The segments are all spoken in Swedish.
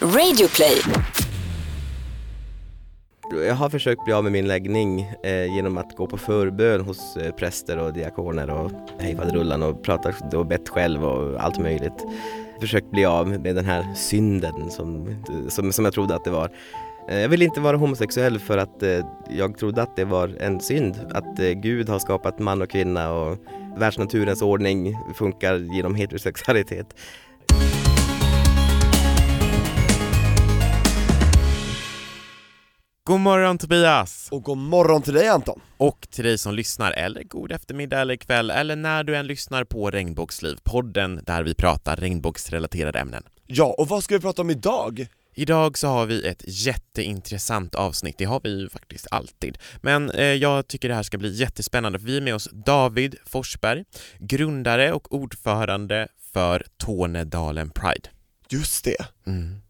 Radioplay. Jag har försökt bli av med min läggning eh, genom att gå på förbön hos eh, präster och diakoner och hejfaderullan och pratat och bett själv och allt möjligt. Försökt bli av med den här synden som, eh, som, som jag trodde att det var. Eh, jag ville inte vara homosexuell för att eh, jag trodde att det var en synd. Att eh, Gud har skapat man och kvinna och världsnaturens ordning funkar genom heterosexualitet. God morgon Tobias! Och god morgon till dig Anton! Och till dig som lyssnar, eller god eftermiddag eller kväll, eller när du än lyssnar på Regnbågsliv, podden där vi pratar regnbågsrelaterade ämnen. Ja, och vad ska vi prata om idag? Idag så har vi ett jätteintressant avsnitt, det har vi ju faktiskt alltid. Men eh, jag tycker det här ska bli jättespännande för vi är med oss David Forsberg, grundare och ordförande för Tornedalen Pride. Just det. Mm.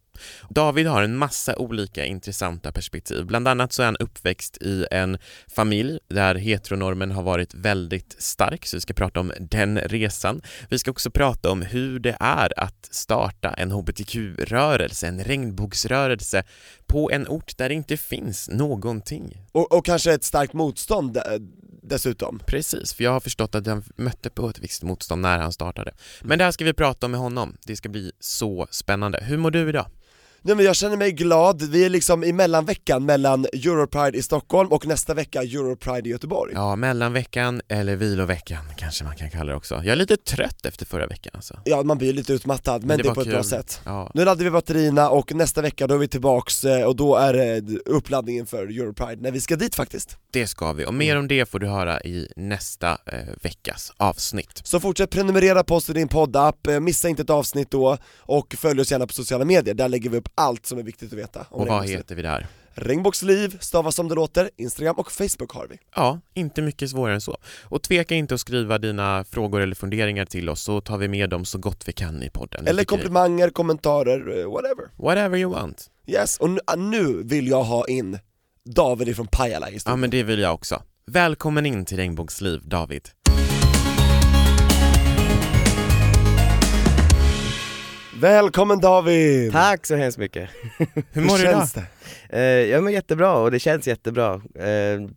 David har en massa olika intressanta perspektiv. Bland annat så är han uppväxt i en familj där heteronormen har varit väldigt stark, så vi ska prata om den resan. Vi ska också prata om hur det är att starta en hbtq-rörelse, en regnbågsrörelse på en ort där det inte finns någonting. Och, och kanske ett starkt motstånd dessutom. Precis, för jag har förstått att han mötte på ett visst motstånd när han startade. Men det här ska vi prata om med honom. Det ska bli så spännande. Hur mår du idag? Nej men jag känner mig glad, vi är liksom i mellanveckan mellan Europride i Stockholm och nästa vecka Europride i Göteborg Ja, mellanveckan eller viloveckan kanske man kan kalla det också. Jag är lite trött efter förra veckan alltså. Ja, man blir lite utmattad, men, men det, det är på kul. ett bra sätt ja. Nu laddar vi batterierna och nästa vecka då är vi tillbaks eh, och då är det uppladdningen för Europride när vi ska dit faktiskt Det ska vi, och mer mm. om det får du höra i nästa eh, veckas avsnitt Så fortsätt prenumerera på oss i din poddapp, eh, missa inte ett avsnitt då och följ oss gärna på sociala medier, där lägger vi upp allt som är viktigt att veta om Och vad heter vi där? Regnbågsliv, stavas som det låter, Instagram och Facebook har vi. Ja, inte mycket svårare än så. Och tveka inte att skriva dina frågor eller funderingar till oss så tar vi med dem så gott vi kan i podden. Eller komplimanger, kommentarer, eh, whatever. Whatever you want. Yes, och ah, nu vill jag ha in David ifrån Pajala i Ja men det vill jag också. Välkommen in till Regnbågsliv, David. Välkommen David! Tack så hemskt mycket! Hur mår du idag? Det? Uh, jag mår jättebra och det känns jättebra. Uh,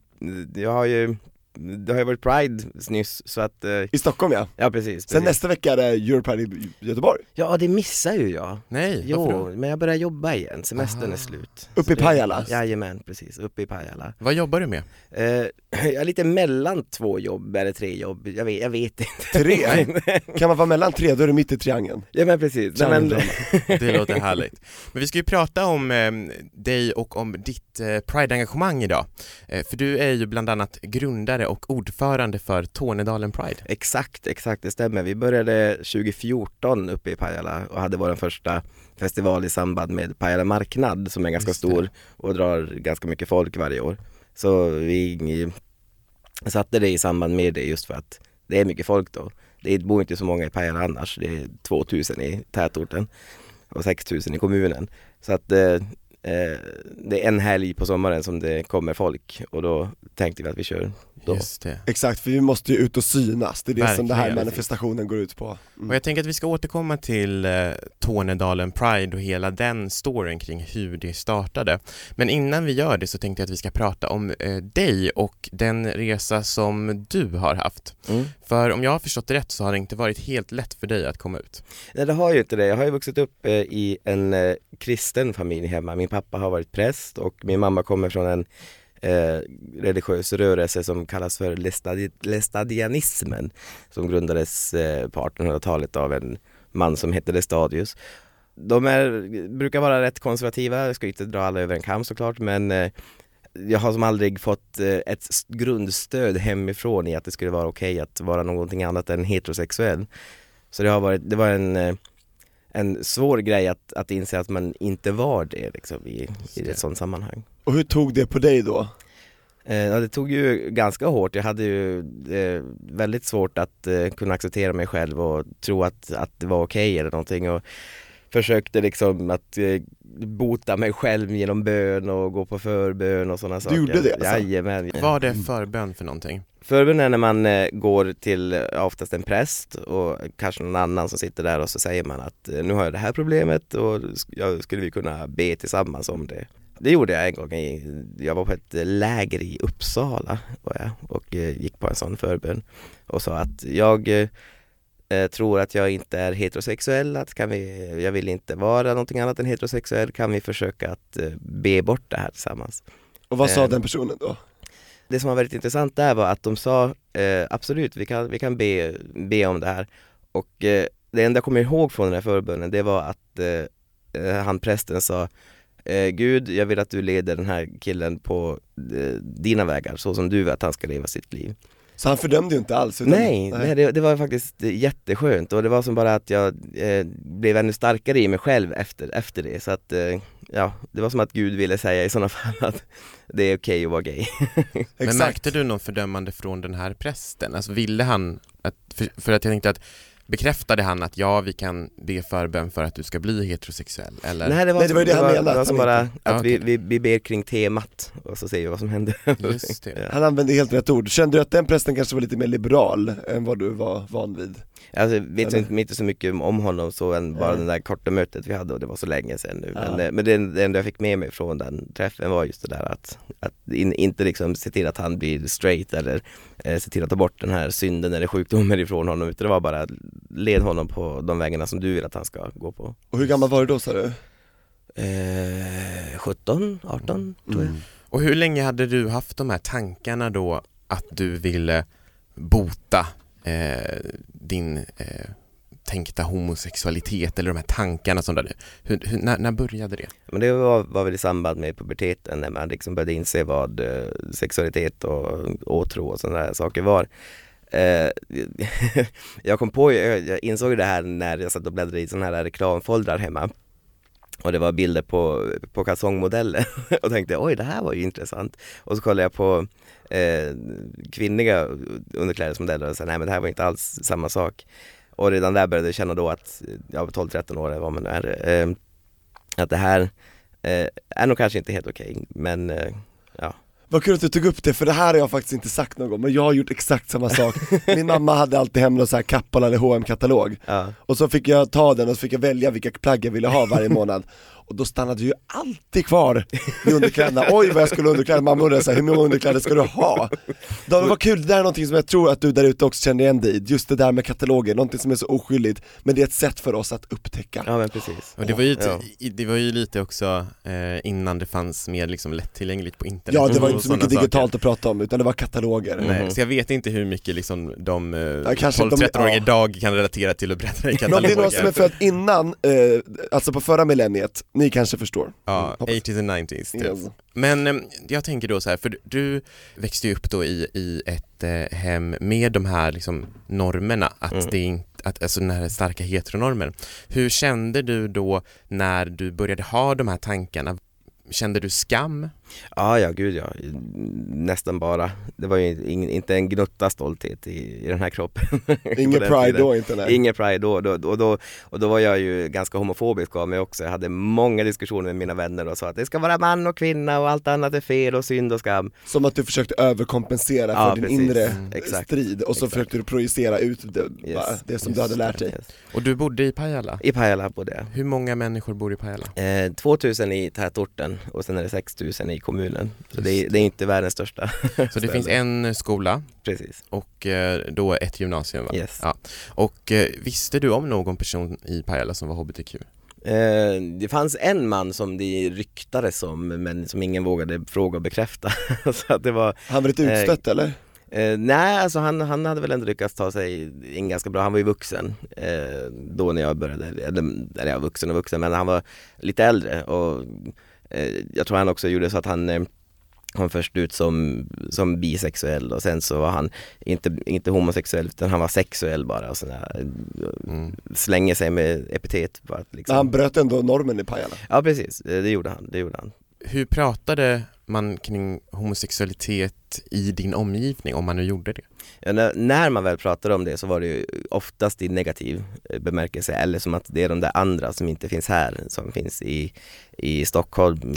jag har ju det har ju varit Pride nyss så att eh, I Stockholm ja? Ja precis, precis. Sen nästa vecka är det Europride i Göteborg Ja det missar ju jag Nej, Jo, varför då? men jag börjar jobba igen, semestern ah. är slut Uppe i Pajala? Jajamän, precis, uppe i Pajala Vad jobbar du med? Eh, jag är lite mellan två jobb, eller tre jobb, jag vet, jag vet inte Tre? kan man vara mellan tre, då är du mitt i triangeln Ja men precis, Nej, men... Det låter härligt Men vi ska ju prata om eh, dig och om ditt eh, Pride-engagemang idag eh, För du är ju bland annat grundare och ordförande för Tornedalen Pride. Exakt, exakt, det stämmer. Vi började 2014 uppe i Pajala och hade vår första festival i samband med Pajala marknad som är ganska stor och drar ganska mycket folk varje år. Så vi satte det i samband med det just för att det är mycket folk då. Det bor inte så många i Pajala annars, det är 2000 i tätorten och 6000 i kommunen. Så att eh, eh, det är en helg på sommaren som det kommer folk och då tänkte vi att vi kör då. Just det. Exakt, för vi måste ju ut och synas, det är det Verkligen. som den här manifestationen går ut på mm. Och jag tänker att vi ska återkomma till eh, Tornedalen Pride och hela den storyn kring hur det startade Men innan vi gör det så tänkte jag att vi ska prata om eh, dig och den resa som du har haft mm. För om jag har förstått det rätt så har det inte varit helt lätt för dig att komma ut Nej det har ju inte det, jag har ju vuxit upp eh, i en eh, kristen familj hemma Min pappa har varit präst och min mamma kommer från en eh, religiös rörelse som kallas för lestadianismen som grundades eh, på 1800-talet av en man som hette Lestadius. De är, brukar vara rätt konservativa, jag ska inte dra alla över en kam såklart men eh, jag har som aldrig fått eh, ett grundstöd hemifrån i att det skulle vara okej okay att vara någonting annat än heterosexuell. Så det har varit, det var en eh, en svår grej att, att inse att man inte var det liksom i, i ett sådant sammanhang. Och hur tog det på dig då? Eh, ja, det tog ju ganska hårt. Jag hade ju eh, väldigt svårt att eh, kunna acceptera mig själv och tro att, att det var okej okay eller någonting. Och försökte liksom att eh, bota mig själv genom bön och gå på förbön och sådana saker. gjorde det, alltså? Jajamän. Vad är det förbön för någonting? Förbön är när man eh, går till eh, oftast en präst och kanske någon annan som sitter där och så säger man att eh, nu har jag det här problemet och sk- ja, skulle vi kunna be tillsammans om det. Det gjorde jag en gång, i, jag var på ett läger i Uppsala var jag, och eh, gick på en sån förbön och sa att jag tror att jag inte är heterosexuell, att kan vi, jag vill inte vara någonting annat än heterosexuell, kan vi försöka att eh, be bort det här tillsammans? Och vad sa Eh, den personen då? det som var väldigt intressant där var att de sa eh, absolut, vi kan, vi kan be, be om det här. Och eh, det enda jag kommer ihåg från den här förbönen det var att eh, eh, han prästen sa eh, Gud, jag vill att du leder den här killen på eh, dina vägar så som du vill att han ska leva sitt liv. Så han fördömde ju inte alls? Utan, nej, nej det, det var faktiskt jätteskönt och det var som bara att jag eh, blev ännu starkare i mig själv efter, efter det. Så att eh, ja, det var som att Gud ville säga i sådana fall att det är okej att vara gay. Men märkte du någon fördömande från den här prästen? Alltså ville han, att, för, för att jag tänkte att bekräftade han att ja, vi kan be förbön för att du ska bli heterosexuell? Eller? Nej det var, Nej, det var det han menade, Det var att som bara att vi, vi, vi ber kring temat och så ser vi vad som händer. Just det. Han använde helt rätt ord. Kände du att den prästen kanske var lite mer liberal än vad du var van vid? Alltså, jag vet Eller? inte, inte så mycket om honom så än bara Nej. det där korta mötet vi hade och det var så länge sedan nu. Ja. Men, eh, men det, det enda jag fick med mig från den träffen var just det där att, att in, inte liksom se till att han blir straight eller eh, se till att ta bort den här synden eller sjukdomen ifrån honom utan det var bara led honom på de vägarna som du vill att han ska gå på. Och hur gammal var du då sa du? Eh, 17, 18 tror jag. Mm. Och hur länge hade du haft de här tankarna då att du ville bota eh, din eh, tänkta homosexualitet eller de här tankarna som där, hur, hur, när, när började det? Men det var, var väl i samband med puberteten när man liksom började inse vad eh, sexualitet och åtrå och sådana där saker var. Eh, jag kom på, jag, jag insåg det här när jag satt och bläddrade i sådana här reklamfoldrar hemma. Och det var bilder på, på kalsongmodeller och tänkte oj det här var ju intressant. Och så kollade jag på eh, kvinnliga underklädesmodeller och sa nej men det här var inte alls samma sak. Och redan där började jag känna då att, jag var 12-13 år eller vad man nu är, eh, att det här eh, är nog kanske inte helt okej men eh, Vad kul att du tog upp det, för det här har jag faktiskt inte sagt någon gång, men jag har gjort exakt samma sak Min mamma hade alltid hem någon så här Kappahl eller hm katalog ja. Och så fick jag ta den och så fick jag välja vilka plagg jag ville ha varje månad Och då stannade ju alltid kvar vid underkläderna, oj vad jag skulle underkläder, mamma undrade så här, hur många underkläder ska du ha? David vad kul, det där är någonting som jag tror att du där ute också känner igen dig i, just det där med kataloger, någonting som är så oskyldigt, men det är ett sätt för oss att upptäcka ja men precis. Och det, var ju, Ja. i- det var ju lite också eh, innan det fanns mer liksom lättillgängligt på internet Ja det var och inte så mycket saker. digitalt att prata om, utan det var kataloger Nej, Mhm. så jag vet inte hur mycket liksom de eh, de- 12-13-åringar ja. idag kan relatera till att bläddra i Men om det är någon som är kataloger. född innan, eh, alltså på förra millenniet, ni kanske förstår Ja, hoppas. 80s and 90s typ. Yes. Men eh, jag tänker då så här, för du växte ju upp då i, i ett eh, hem med de här liksom normerna, att Mm. det inte, att, alltså den här starka heteronormen. Hur kände du då när du började ha de här tankarna? Kände du skam? Ja, ja gud ja, nästan bara. Det var ju ing, inte en gnutta stolthet i, i den här kroppen. Ingen pride tiden. då inte nej. Ingen pride då, då, och, då, och då var jag ju ganska homofobisk av mig också. Jag hade många diskussioner med mina vänner och sa att det ska vara man och kvinna och allt annat är fel och synd och skam. Som att du försökte överkompensera för Ja, din precis. inre Mm, exakt. strid och så Exakt. försökte du projicera ut det, Yes. va, det som Just du hade lärt dig. yes. Och du bodde i Pajala? I Pajala bodde jag. Hur många människor bor i Pajala? Eh, 2000 i tätorten och sen är det 6000 i kommunen. Så det är, det är inte världens största. Så det finns en skola Precis, och eh, då ett gymnasium va? yes. Ja. Och eh, visste du om någon person i Pajala som var HBTQ? Eh, det fanns en man som det ryktades om men som ingen vågade fråga och bekräfta. så att det var, Han var lite Eh, utstött eller? eh, nej alltså han, han hade väl ändå lyckats ta sig in ganska bra, han var ju vuxen eh, då när jag började, eller, eller jag var vuxen och vuxen men han var lite äldre och eh, jag tror han också gjorde så att han eh, kom först ut som, som bisexuell och sen så var han inte, inte homosexuell utan han var sexuell bara och sådär, Mm. slänger sig med epitet att liksom. Men han bröt ändå normen i Pajala. Ja precis, eh, det gjorde han, det gjorde han. Hur pratade man kring homosexualitet i din omgivning om man nu gjorde det? Ja, när, när man väl pratade om det så var det ju oftast i negativ eh, bemärkelse eller som att det är de där andra som inte finns här som finns i, i Stockholm.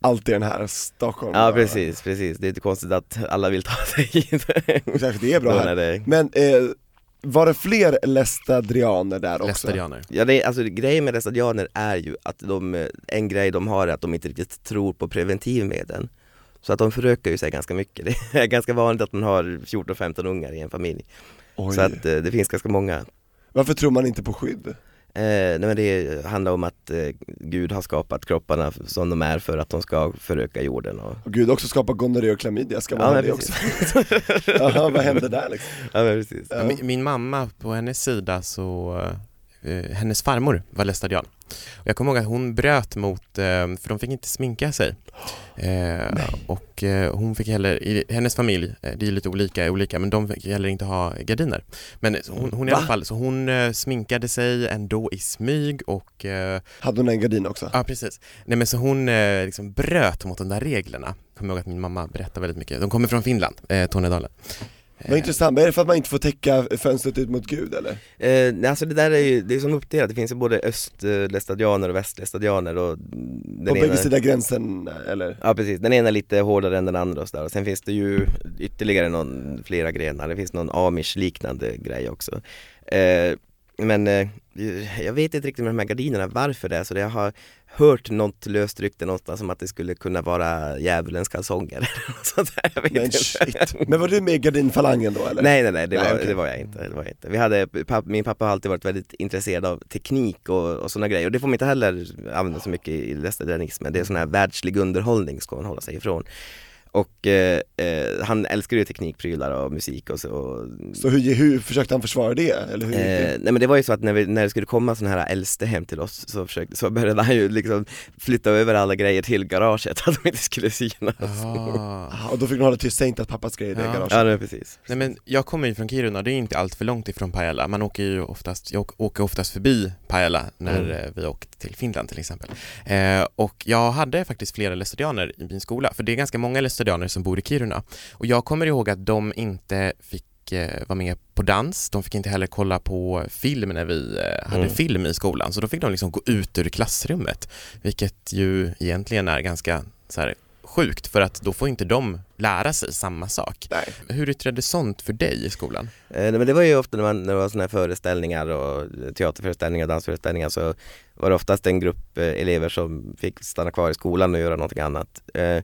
Alltid den här Stockholm Ja precis, precis. Det är inte konstigt att alla vill ta sig hit. Exakt, det är bra här när det- Men eh, var det fler lästadianer där också? Lästadianer? Ja, det, är- alltså, grejen med lästadianer är ju att de, en grej de har är att de inte riktigt tror på preventivmedel. Så att de förökar ju sig ganska mycket. Det är ganska vanligt att man har 14-15 ungar i en familj. Oj. Så att eh, det finns ganska många. Varför tror man inte på skydd? Eh, nej, men det handlar om att eh, Gud har skapat kropparna som de är för att de ska föröka jorden. Och, Och Gud också skapar gonorré och klamydia, ska man Ja, ha det också? Jaha, vad hände där liksom? ja, men precis. Ja. Min, min mamma, på hennes sida så, eh, hennes farmor var lästadian. Och jag kommer ihåg att hon bröt mot, eh, för de fick inte sminka sig. Eh, och eh, hon fick heller, i hennes familj, eh, det är lite olika, olika men de fick heller inte ha gardiner. Men hon, hon i alla fall, så hon eh, sminkade sig ändå i smyg och eh, Hade hon en gardin också? Ja precis. Nej men så hon eh, liksom bröt mot de där reglerna. Kommer ihåg att min mamma berättar väldigt mycket. De kommer från Finland, eh, Tornedalen. Vad intressant, är det för att man inte får täcka fönstret ut mot Gud eller? Eh, nej, alltså det där är ju, det är som uppdelat, det finns ju både östlästadianer och västlästadianer och den På ena- bägge sidor gränsen eller? Ja precis, den ena är lite hårdare än den andra och sådär. Och sen finns det ju ytterligare någon, flera grenar, det finns någon amish liknande grej också. Eh, men eh, jag vet inte riktigt med de här gardinerna varför det är så. Jag har hört något löst rykte någonstans om att det skulle kunna vara djävulens kalsonger eller något sånt där. Jag vet Men inte. shit, men var du med i gardinfalangen då eller? Nej nej nej, det, Nej, var, okej. det var jag inte. Det var jag inte. Vi hade, papp, min pappa har alltid varit väldigt intresserad av teknik och, och sådana grejer och det får man inte heller använda så mycket i lästadianismen. Det är sån här världslig underhållning ska man hålla sig ifrån. Och eh, eh, han älskar ju teknikprylar och musik och så. Och, Så hur, hur försökte han försvara det? Eller hur? Eh, nej men det var ju så att när, vi, när det skulle komma sådana här äldste hem till oss så, försökte, så började han ju liksom flytta över alla grejer till garaget, att de inte skulle synas. Ah. Och då fick ni hålla tyst, säg inte att pappas grejer är i Ja. garaget. Ja, nej, precis. Nej men jag kommer ju från Kiruna, det är inte allt för långt ifrån Pajala. Man åker ju oftast, jag åker- oftast förbi Pajala när Mm. eh, vi åkt till Finland till exempel. Eh, och jag hade faktiskt flera lästadianer i min skola, för det är ganska många lästadianer som bor i Kiruna. Och jag kommer ihåg att de inte fick eh, vara med på dans, de fick inte heller kolla på film när vi eh, hade Mm. film i skolan, så då fick de liksom gå ut ur klassrummet, vilket ju egentligen är ganska så här, sjukt för att då får inte de lära sig samma sak. Nej. Hur yttrade sånt för dig i skolan? Eh, men det var ju ofta när, man, när det var sådana här föreställningar och teaterföreställningar, dansföreställningar så var det oftast en grupp eh, elever som fick stanna kvar i skolan och göra någonting annat. Eh,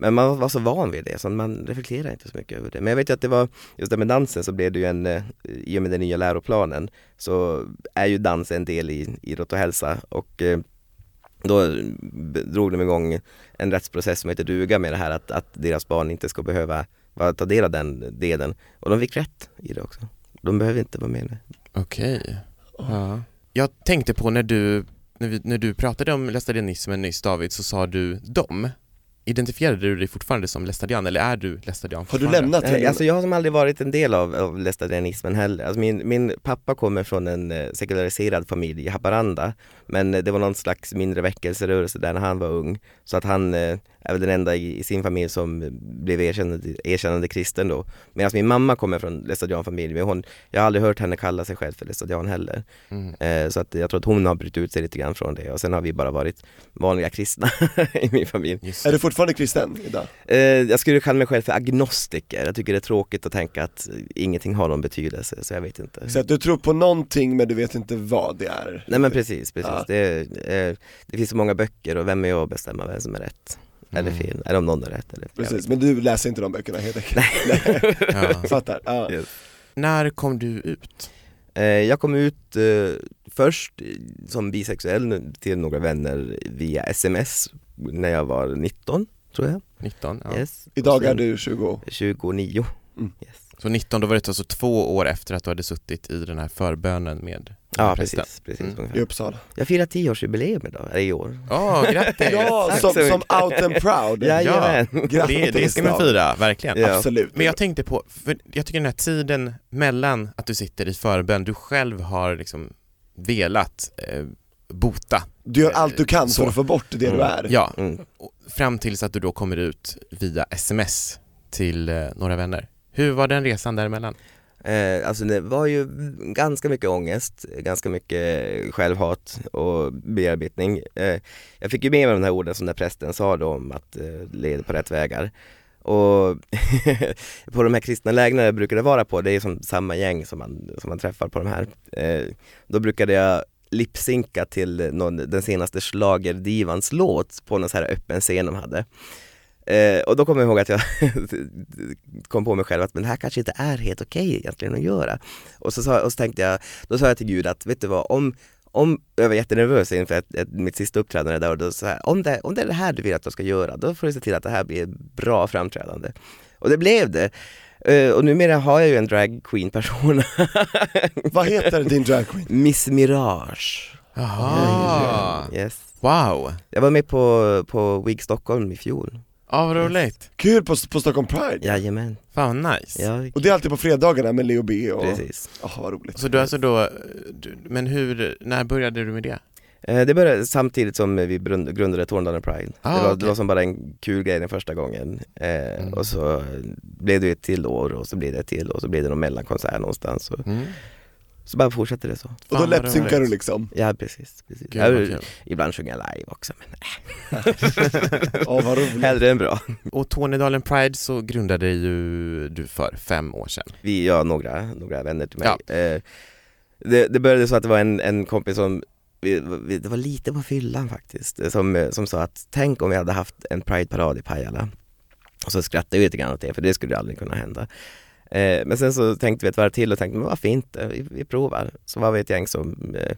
men man var så van vid det så man reflekterade inte så mycket över det. Men jag vet ju att det var, just det med dansen så blev det ju en, eh, i och med den nya läroplanen så är ju dans en del i idrott och hälsa och eh, då drog de igång en rättsprocess som heter duga med det här att, att deras barn inte ska behöva vara, ta del av den delen. Och de fick rätt i det också. De behöver inte vara med nu. Okej. Ja. Jag tänkte på när du, när, vi, när du pratade om lästadianismen nyss David så sa du dem. Identifierade du dig fortfarande som lästadian eller är du lästadian Har du lämnat Nej, det? alltså jag har som aldrig varit en del av, av lästadianismen heller. Alltså min, min pappa kommer från en eh, sekulariserad familj i Haparanda. Men eh, det var någon slags mindre väckelserörelse där när han var ung. Så att han eh, är väl den enda i, i sin familj som blev erkännande, erkännande kristen då. Medan min mamma kommer från lästadianfamilj. Men hon, jag har aldrig hört henne kalla sig själv för lästadian heller. Mm. Eh, så att jag tror att hon har brytt ut sig lite grann från det. Och sen har vi bara varit vanliga kristna i min familj. Just Är du fortfarande kristen idag? Eh, jag skulle kalla mig själv för agnostiker. Jag tycker det är tråkigt att tänka att ingenting har någon betydelse, så jag vet inte. Så att du tror på någonting men du vet inte vad det är? Nej men precis, precis. Ja. Det, eh, det finns så många böcker och vem är jag att bestämma vem som är rätt? Eller Mm. fel, eller om någon är rätt eller. Precis, men du läser inte de böckerna helt enkelt? Nej. Ja. Fattar, ja. Yes. När kom du ut? Eh, jag kom ut eh, först som bisexuell till några vänner via sms när jag var 19, tror jag. 19? Ja. Yes. Idag är du 20 29. Mm. Yes. Så 19, då var det alltså två år efter att du hade suttit i den här förbönen med Ja precis, precis Mm. i Uppsala Jag firar 10-årsjubileum idag, eller i år. Åh, grattis! Ja, Tack som, så som mycket. out and proud! Jajamän. det, det ska man fira, verkligen. Ja. Absolut Men jag tänkte på, för jag tycker den här tiden mellan att du sitter i förbön, du själv har liksom velat eh, bota. Du gör allt du kan Så. för att få bort det du Mm. är Ja, Mm. fram tills att du då kommer ut via sms till eh, några vänner. Hur var den resan däremellan? Eh, alltså det var ju ganska mycket ångest, ganska mycket självhat och bearbetning. Eh, jag fick ju med mig de här orden som den prästen sa då om att eh, leda på rätt vägar. Och på de här kristna lägren jag brukade vara på, det är som samma gäng som man, som man träffar på de här. Eh, då brukade jag lipsynka till någon, den senaste schlagerdivans låt på någon så här öppen scen de hade. Eh, och då kommer jag ihåg att jag kom på mig själv att men det här kanske inte är helt okej okay egentligen att göra. Och så, sa, och så tänkte jag, då sa jag till Gud att vet du vad, om, om jag var jättenervös inför ett, ett, mitt sista uppträdande där och då sa jag, om det, om det är det här du vill att jag ska göra, då får du se till att det här blir ett bra framträdande. Och det blev det. Uh, och numera har jag ju en drag queen persona. Vad heter din drag queen? Miss Mirage. Jaha. Yes. Wow. Jag var med på, på Wig Stockholm i fjol. Ja, vad roligt. Kul på, på Stockholm Pride! Jajamän. Fan vad nice. Ja, Och det är alltid på fredagarna med Leo B och... precis. Åh vad roligt. Så du alltså då, du, men hur, när började du med det? Eh, Det började samtidigt som vi brund- grundade Tornedalen Pride. Ah, det, var, okej. det var som bara en kul grej den första gången. Eh, Mm. Och så blev det ett till år och så blev det ett till och så blev det någon mellankonsert någonstans. Och, Mm. Så bara fortsatte det så. Och då vad läppsynkar du roligt. liksom. Ja precis. precis. Gud, vad Jag, kul. ibland sjunger jag live också men Åh vad roligt. hellre än bra. Och Tornedalen Pride så grundade ju du för fem år sedan. Vi, ja, några, några vänner till mig. Eh, det, det började så att det var en, en kompis som vi, vi, det var lite på fyllan faktiskt, som, som sa att tänk om vi hade haft en Pride-parad i Pajala. Och så skrattade vi lite grann åt det, för det skulle aldrig kunna hända. Eh, men sen så tänkte vi ett varv till och tänkte, men varför inte? Vi, vi provar. Så var vi ett gäng som eh,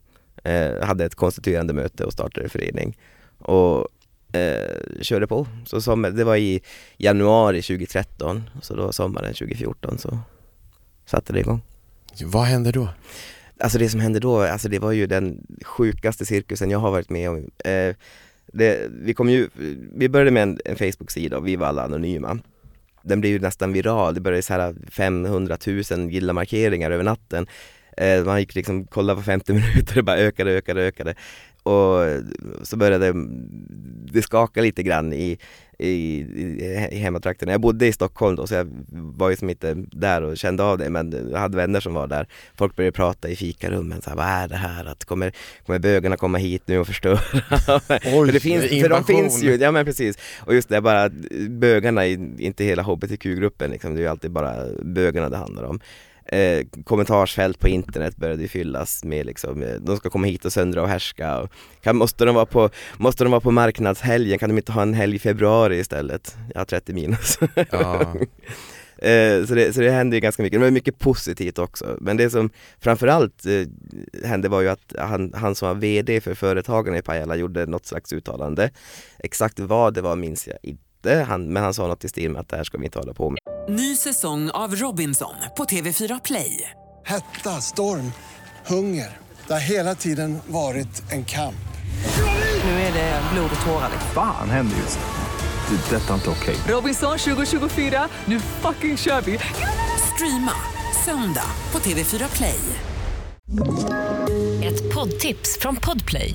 eh, hade ett konstituerande möte och startade en förening. Och eh, körde på. Så sommar, det var i januari 2013, så då sommaren 2014 så satte det igång. Vad hände då? Alltså det som hände då, alltså det var ju den sjukaste cirkusen jag har varit med om. Eh, det, vi, kom ju, vi började med en, en Facebook-sida och vi var alla anonyma. Den blev ju nästan viral, det började så här 500 000 gilla-markeringar över natten. Eh, man gick liksom kolla på 50 minuter och bara ökade, ökade, ökade. Och så började det skaka lite grann i, i, i, hemmatrakten. Jag bodde i Stockholm då så jag var ju som inte där och kände av det men jag hade vänner som var där. Folk började prata i fikarummen, så här, vad är det här? Att kommer, kommer bögarna komma hit nu och förstöra? för det finns, för de finns ju, ja men precis. Och just det, bara bögarna, inte hela hbtq-gruppen liksom, det är ju alltid bara bögarna det handlar om. Eh, kommentarsfält på internet började ju fyllas med liksom, eh, de ska komma hit och söndra och härska. Och kan, måste, de vara på, måste de vara på marknadshelgen? Kan de inte ha en helg i februari istället? Ja, 30 minus. Ja. Eh, så, det, så det hände ju ganska mycket, det var mycket positivt också. Men det som framförallt eh, hände var ju att han, han som var VD för företagarna i Pajala gjorde något slags uttalande. Exakt vad det var minns jag inte, han, men han sa något i stil med att det här ska vi inte hålla på med. Ny säsong av Robinson på TV4 Play. Hetta, storm, hunger. Det har hela tiden varit en kamp. Nu är det blod och tårar. Fan händer just nu. Det. är Detta är inte okej. Robinson 2024, nu fucking kör vi! Streama söndag på TV4 Play. Ett poddtips från Podplay.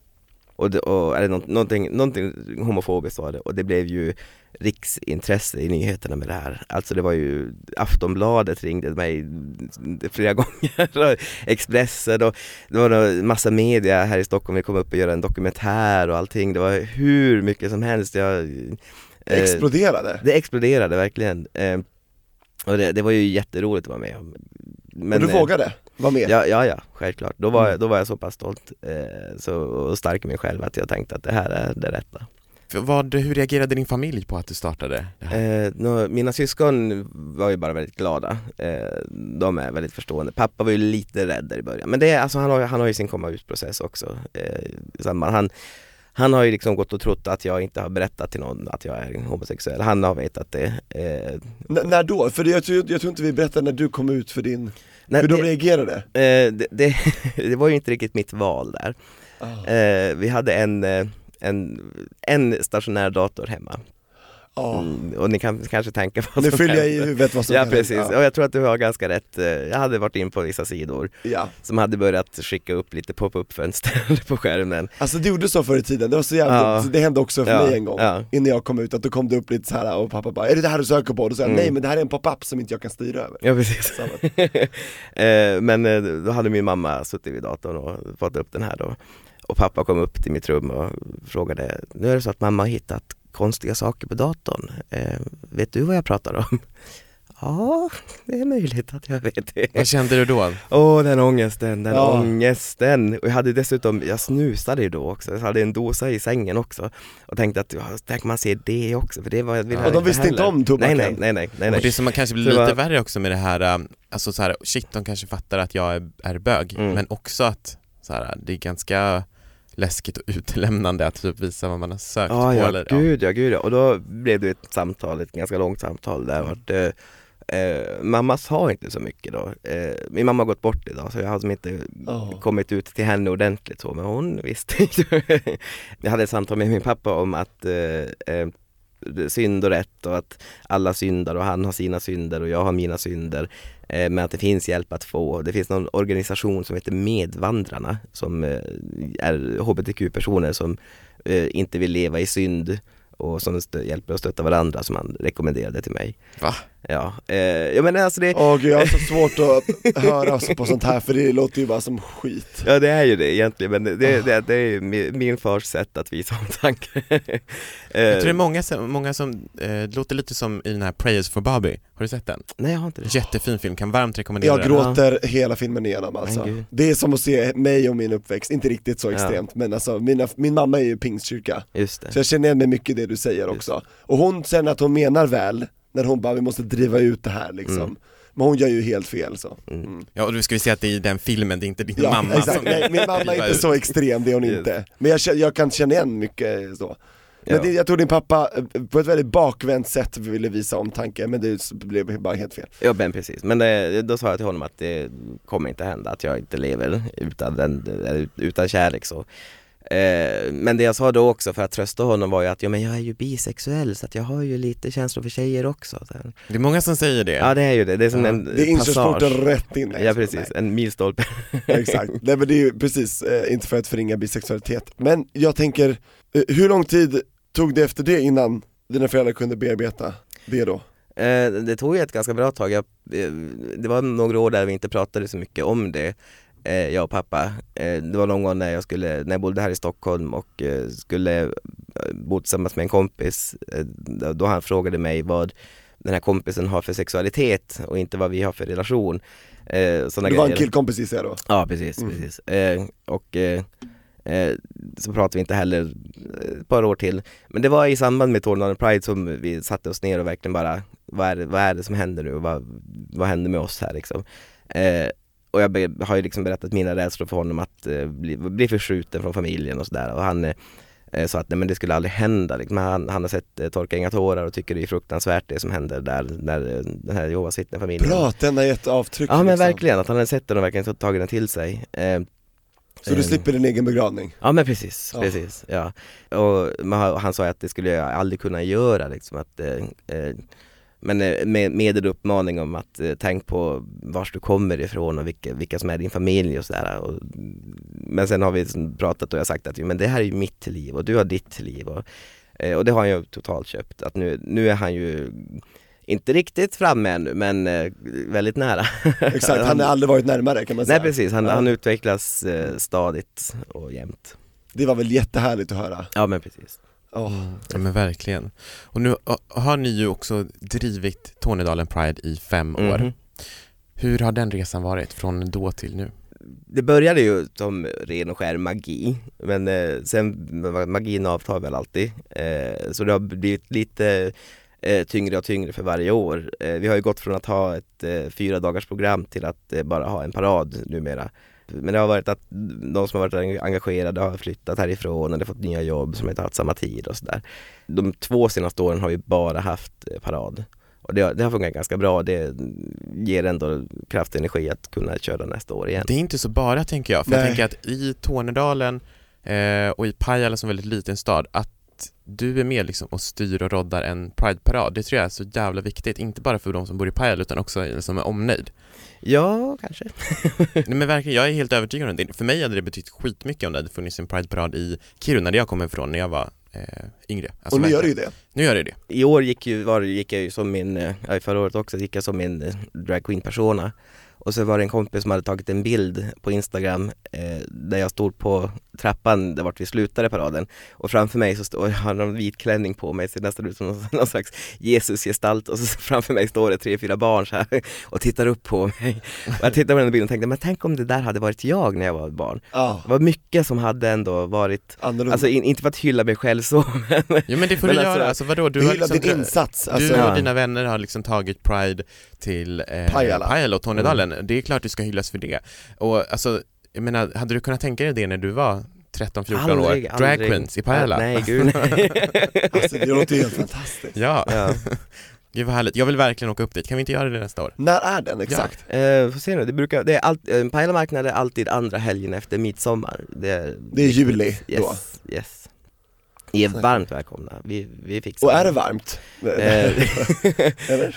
Och, det, och det något, någonting, någonting homofobiskt var det och det blev ju riksintresse i nyheterna med det här. Alltså det var ju Aftonbladet ringde mig flera gånger, och Expressen och det var en massa media här i Stockholm, vi kom upp och göra en dokumentär och allting. Det var hur mycket som helst. Jag, eh, Exploderade. det exploderade verkligen. Eh, och det, det var ju jätteroligt att vara med om. Men, och du eh, vågade vara med? Ja, ja, ja, självklart. Då var, Mm. jag, då var jag så pass stolt eh, så, och stark i mig själv att jag tänkte att det här är det rätta. Vad, hur reagerade din familj på att du startade? Eh, nå, mina syskon var ju bara väldigt glada. Eh, de är väldigt förstående. Pappa var ju lite rädd där i början. Men det är, alltså, han, har, han har ju sin komma ut-process också. Eh. Han, han har ju liksom gått och trott att jag inte har berättat till någon att jag är homosexuell. Han har vetat det. Eh, N- när då? För jag tror, jag tror inte vi berättade när du kom ut för din, nej, hur de det, reagerade? eh, det, det, det var ju inte riktigt mitt val där. Ah. Eh, vi hade en, eh, en, en stationär dator hemma. Ja. Mm, och ni kan kanske tänka vad Nu som fyller jag i huvudet vad som Ja precis, Ja. och jag tror att du har ganska rätt. Eh, Jag hade varit in på vissa sidor ja. som hade börjat skicka upp lite pop-up fönster på skärmen. Alltså det gjorde så förr i tiden, det var så jävla, Ja. det hände också för mig en gång. Innan jag kom ut, att då kom det upp lite så här och pappa bara 'Är det det här du söker på?' Och då sa jag Mm. 'Nej men det här är en pop-up som inte jag kan styra över' Ja precis. Eh, Men eh, då hade min mamma suttit vid datorn och fått upp den här då. Och pappa kom upp till mitt rum och frågade, nu är det så att mamma har hittat konstiga saker på datorn. Eh, vet du vad jag pratar om? Ja, det är möjligt att jag vet det. Vad kände du då? Åh, den ångesten, den Ja. ångesten. Och jag hade dessutom, jag snusade ju då också, jag hade en dosa i sängen också. Och tänkte att, ja, tänk man ser det också, för det var, vill jag Och de visste inte heller. om tobaken? Nej, nej, nej, nej, nej, Och det som man kanske blir lite var- värre också med det här, äh, alltså så här, shit de kanske fattar att jag är, är bög, Mm. men också att så här, det är ganska läskigt och utelämnande att typ visa vad man har sökt Ja, på ja, eller, gud ja, gud ja. Och då blev det ett samtal, ett ganska långt samtal där vart eh, eh, mamma sa inte så mycket då. Eh, min mamma har gått bort idag så jag har inte Ja. kommit ut till henne ordentligt så, men hon visste inte. jag hade ett samtal med min pappa om att eh, eh, synd och rätt och att alla syndar och han har sina synder och jag har mina synder. Eh, men att det finns hjälp att få. Det finns någon organisation som heter Medvandrarna som eh, är hbtq-personer som eh, inte vill leva i synd och som hjälper och stöttar varandra som han rekommenderade till mig. Va? Ja, eh, jag menar alltså det, Åh gud jag har så svårt att höra så på sånt här för det låter ju bara som skit Ja det är ju det egentligen men det, det, det, det är ju min, fars sätt att visa omtanke. Eh, Jag tror det är många som, många som eh, det låter lite som i den här Prayers for Bobby, har du sett den? Nej jag har inte det. Jättefin film, kan varmt rekommendera Jag den. gråter hela filmen igenom alltså. Gud. Det är som att se mig och min uppväxt, inte riktigt så Ja. extremt men alltså mina, min mamma är ju pingstkyrka Just det. Så jag känner igen mig mycket i det du säger också. Och hon känner att hon menar väl, när hon bara vi måste driva ut det här liksom. Mm. Men hon gör ju helt fel så. Mm. Mm. Ja och då ska vi säga att det är i den filmen, det är inte din Ja, mamma exakt. som Nej, min mamma är inte så extrem, det är hon inte. Men jag, jag kan känna igen mycket så. Men Ja. det, jag tror din pappa eh, på ett väldigt bakvänt sätt ville visa omtanke, men det blev bara helt fel. Ja men precis, men det, då sa jag till honom att det kommer inte hända att jag inte lever utan, den, utan kärlek så. Eh, men det jag sa då också för att trösta honom var ju att ja, men jag är ju bisexuell så att jag har ju lite känslor för tjejer också. Det är många som säger det. ja det är ju det, det är som Ja. en Det är inkörsporten rätt in. Ja precis, en milstolpe. Exakt, nej men det är ju precis, eh, inte för att förringa bisexualitet. Men jag tänker, hur lång tid tog det efter det innan dina föräldrar kunde bearbeta det då? Eh, det tog ett ganska bra tag. Jag, eh, det var några år där vi inte pratade så mycket om det, eh, jag och pappa. Eh, det var någon gång när jag, skulle, när jag bodde här i Stockholm och eh, skulle eh, bo tillsammans med en kompis, eh, då han frågade mig vad den här kompisen har för sexualitet och inte vad vi har för relation. Eh, såna Det var en grejer. killkompis gissar jag då? Ja precis, Mm. precis. Eh, och eh, eh, så pratade vi inte heller eh, ett par år till. Men det var i samband med Tornedalen Pride som vi satte oss ner och verkligen bara, vad är vad är det som händer nu? Vad, vad händer med oss här liksom? Eh, och jag be, har ju liksom berättat mina rädslor för honom att eh, bli, bli förskjuten från familjen och sådär. Och han eh, sa att nej men det skulle aldrig hända. Liksom. Han, han har sett eh, Torka inga tårar och tycker det är fruktansvärt det som händer där när eh, den här Jehovas vittnen-familjen Bra att den har gett avtryck Ja men liksom. verkligen, att han hade sett den och verkligen tagit den till sig. Så du eh, slipper din egen begravning? Ja men precis, Ja. precis. Ja. Och man, han sa att det skulle jag aldrig kunna göra liksom att eh, eh, men eh, med, med en uppmaning om att eh, tänk på vars du kommer ifrån och vilka, vilka som är din familj och sådär. Men sen har vi liksom pratat och jag har sagt att men det här är ju mitt liv och du har ditt liv. Och, eh, och det har han ju totalt köpt. Att nu, nu är han ju inte riktigt framme ännu men eh, väldigt nära. Exakt, han har aldrig varit närmare kan man säga Nej precis, han, Ja. han utvecklas eh, stadigt och jämt. Det var väl jättehärligt att höra? Ja men precis. Åh. Ja men verkligen. Och nu har ni ju också drivit Tornedalen Pride i fem år. Mhm. Hur har den resan varit från då till nu? Det började ju som ren och skär magi, men eh, sen magin avtar väl alltid. Eh, så det har blivit lite eh, tyngre och tyngre för varje år. Eh, vi har ju gått från att ha ett eh, fyra dagars program till att eh, bara ha en parad numera. Men det har varit att de som har varit engagerade har flyttat härifrån eller fått nya jobb som inte har haft samma tid och sådär. De två senaste åren har vi bara haft eh, parad. Och det har, det har funkat ganska bra, det ger ändå kraft och energi att kunna köra nästa år igen. Det är inte så bara tänker jag, för Nej. jag tänker att i Tornedalen eh, och i Pajala som väldigt liten stad, att du är med liksom och styr och roddar en Pride-parad, det tror jag är så jävla viktigt, inte bara för de som bor i Pajala utan också som är omnejd. Ja, kanske. Nej men verkligen, jag är helt övertygad om det. För mig hade det betytt skitmycket om det hade funnits en Pride-parad i Kiruna där jag kommer ifrån när jag var eh, yngre. Alltså, Och nu gör det ju det. Nu gör det det. I år gick, ju, var, gick jag ju som min, eh, ja, förra året också, gick jag som min eh, drag queen persona och så var det en kompis som hade tagit en bild på Instagram eh, där jag stod på trappan där vart vi slutade paraden och framför mig så står jag har någon vit klänning på mig, ser nästan ut som någon, någon slags Jesusgestalt och så framför mig står det tre, fyra barn så här och tittar upp på mig. Och jag tittade på den bilden och tänkte, men tänk om det där hade varit jag när jag var ett barn. Ja, Det var mycket som hade ändå varit, annorlunda. alltså in, inte för att hylla mig själv så, men Jo men det får Men du alltså, göra, alltså vadå? Du du har liksom, din insats, du alltså, och Ja. dina vänner har liksom tagit Pride till eh, Pajala. Pajala och Tornedalen. Det är klart du ska hyllas för det. Och alltså, jag menar, hade du kunnat tänka dig det när du var 13-14 år? Aldrig, Drag aldrig. queens i Pajala? Nej, gud nej. alltså det låter ju helt fantastiskt. Ja, ja. gud vad härligt. Jag vill verkligen åka upp dit. Kan vi inte göra det nästa år? När är den exakt? Eh, får se nu, det brukar, det är allt, eh, Pajala marknad är alltid andra helgen efter midsommar Det är, Det är juli yes, då. yes Ni är varmt välkomna, vi, vi fixar Och är det. varmt? Eh,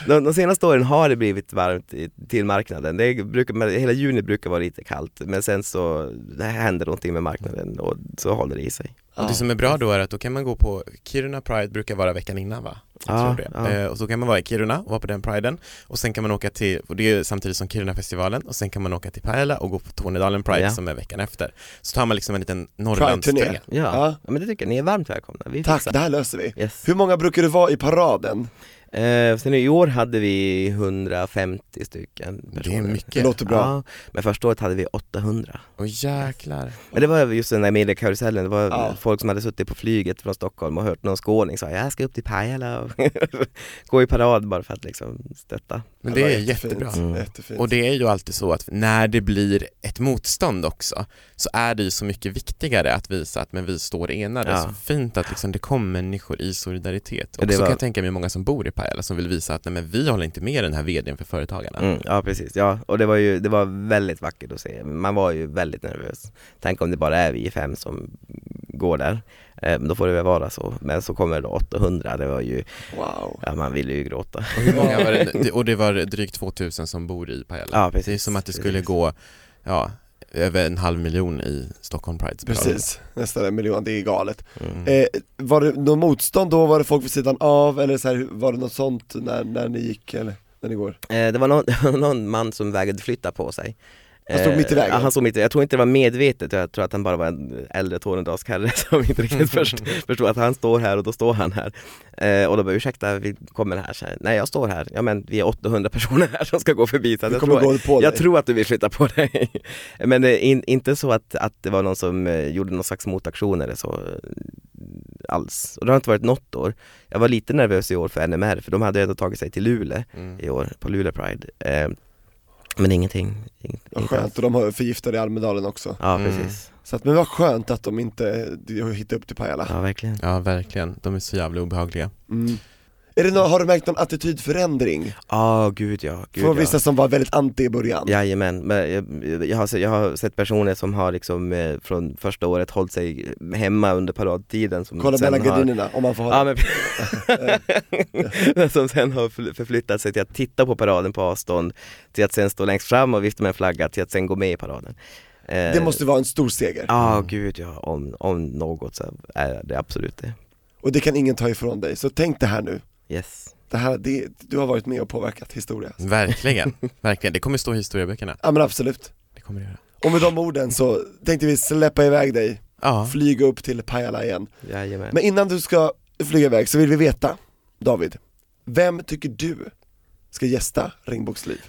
de, de senaste åren har det blivit varmt i, till marknaden, det brukar, hela juni brukar vara lite kallt men sen så det händer någonting med marknaden och så håller det i sig Och det som är bra då är att då kan man gå på Kiruna Pride brukar vara veckan innan va? Jag Ja, tror det. ja. Eh, och så kan man vara i Kiruna och vara på den priden och sen kan man åka till, och det är samtidigt som Kiruna-festivalen och sen kan man åka till Pajala och gå på Tornedalen Pride Ja. som är veckan efter. Så tar man liksom en liten Norrlandsturné. Ja, Ja. ja. men det tycker jag, ni är varmt välkomna, vi Tack, fixar det här löser vi. yes. Hur många brukar det vara i paraden? Eh, sen i år hade vi 150 stycken Det är personer. Det mycket. låter bra. Ja, men första året hade vi 800 Åh jäklar. Men det var just den där mediekarusellen, det var Ja. folk som hade suttit på flyget från Stockholm och hört någon skåning säga jag ska upp till Pajala och gå i parad bara för att liksom stötta. Men Det det är jättefint. jättebra. Mm. Jättefint. Och det är ju alltid så att när det blir ett motstånd också så är det ju så mycket viktigare att visa att men vi står enade. Ja. Så fint att liksom det kommer människor i solidaritet. Och det så var- kan jag tänka mig många som bor i Pajala som vill visa att nej, men vi håller inte med den här vdn för företagarna. Mm, ja precis, ja och det var ju, det var väldigt vackert att se, man var ju väldigt nervös. Tänk om det bara är vi fem som går där, eh, men då får det väl vara så. Men så kommer det 800, det var ju, Wow. ja man ville ju gråta. Och hur många var det? det? Och det var drygt 2000 som bor i Pajala. Ja precis. det är som att det skulle precis. gå, ja, över en halv miljon i Stockholm Pride. Precis, nästan en miljon, det är galet. Mm. Eh, var det något motstånd då? Var det folk vid sidan av? Eller så här, var det något sånt när, när ni gick, eller när ni går? Eh, det var någon, någon man som vägrade flytta på sig. Han stod Eh, mitt i vägen? Ja, han stod mitt i, jag tror inte det var medvetet, jag tror att han bara var en äldre tornedalsk herre som inte riktigt först, förstod att han står här och då står han här. Eh, och då bara ursäkta, vi kommer här, så här. Nej jag står här, ja men vi är 800 personer här som ska gå förbi så jag, tror, gå på dig. jag tror att du vill flytta på dig. men eh, in, inte så att, att det var någon som eh, gjorde någon slags motaktion eller så eh, alls. Och det har inte varit något år. Jag var lite nervös i år för NMR för de hade ändå tagit sig till Luleå Mm. i år, på Luleå Pride. Eh, men ingenting. Inget, Vad skönt, och de har förgiftade i Almedalen också. Ja Mm. precis, Så att, men vad skönt att de inte hittade upp till Pajala. ja verkligen. Ja, verkligen. De är så jävla obehagliga. Mm. Är det nå- har du märkt någon attitydförändring? Ja gud ja, gud Från ja. vissa som var väldigt anti i början? Jajamän, men jag, jag, har, sett- jag har sett personer som har liksom eh, från första året hållit sig hemma under paradtiden som Kolla mellan har, gardinerna, om man får ha Ja men Som sen har förfl- förflyttat sig till att titta på paraden på avstånd Till att sen stå längst fram och vifta med en flagga till att sen gå med i paraden Eh, Det måste vara en stor seger. Ja gud ja, om, om något så är det absolut det Och det kan ingen ta ifrån dig, så tänk det här nu. Yes Det här, det, du har varit med och påverkat historia. Verkligen, verkligen. Det kommer stå i historieböckerna. Ja men absolut. Det kommer det göra. Och med de orden så tänkte vi släppa iväg dig, Ja, flyga upp till Pajala igen. Jajamän Men innan du ska flyga iväg så vill vi veta, David, vem tycker du ska gästa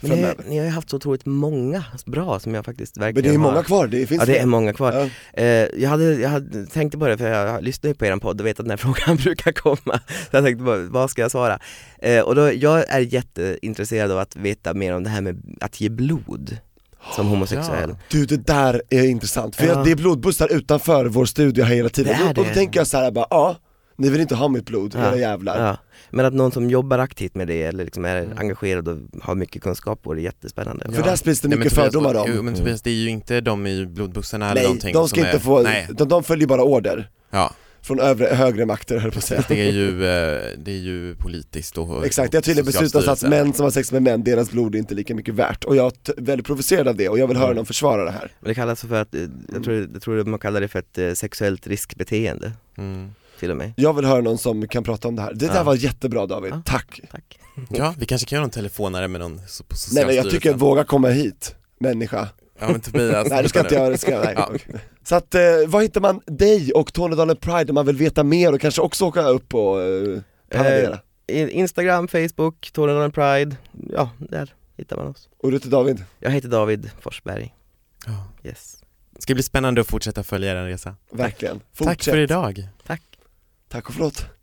ni, framöver? ni har ju haft så otroligt många bra som jag faktiskt verkligen Men det är har många kvar, det finns Ja det är många kvar. Ja. Eh, jag, hade, jag hade, tänkte på det för jag lyssnar ju på er podd och vet att den här frågan brukar komma. Så jag tänkte på, vad ska jag svara? Eh, och då, jag är jätteintresserad av att veta mer om det här med att ge blod. som homosexuell. Ja. Du det där är intressant, för Ja. det är blodbussar utanför vår studio här hela tiden, Det är och, och då det. tänker jag så här bara, ja, ni vill inte ha mitt blod, era jävlar Ja. Men att någon som jobbar aktivt med det eller liksom är Mm. engagerad och har mycket kunskap på det är jättespännande. För där sprids det mycket Tobias, fördomar Jo, om Mm. men Tobias, det är ju inte de i blodbussarna eller någonting de som ska inte är, få, Nej, de, de följer bara order ja. från övre, högre makter höll på att säga Det är ju, eh, det är ju politiskt och Exakt, det har tydligen beslutats att män som har sex med män, deras blod är inte lika mycket värt och jag är väldigt provocerad av det och jag vill höra Mm. någon försvara det här Men det kallas för att, eh, jag tror, jag tror man kallar det för ett eh, sexuellt riskbeteende Mm. Till och med. Jag vill höra någon som kan prata om det här, det där Ja. var jättebra David, Ja. tack! Tack. Ja, vi kanske kan göra någon telefonare med någon på Nej men jag tycker, våga komma hit, människa Ja men Tobias Nej det ska inte jag, det ska jag, nej. Ja. Så att, eh, var hittar man dig och Tornedalen Pride om man vill veta mer och kanske också åka upp och eh, paradera? I- Instagram, Facebook, Tornedalen Pride, ja där hittar man oss. Och du heter David? Jag heter David Forsberg. Ja. Yes. Det ska bli spännande att fortsätta följa er resa Verkligen, Tack för idag Tack. Tack och förlåt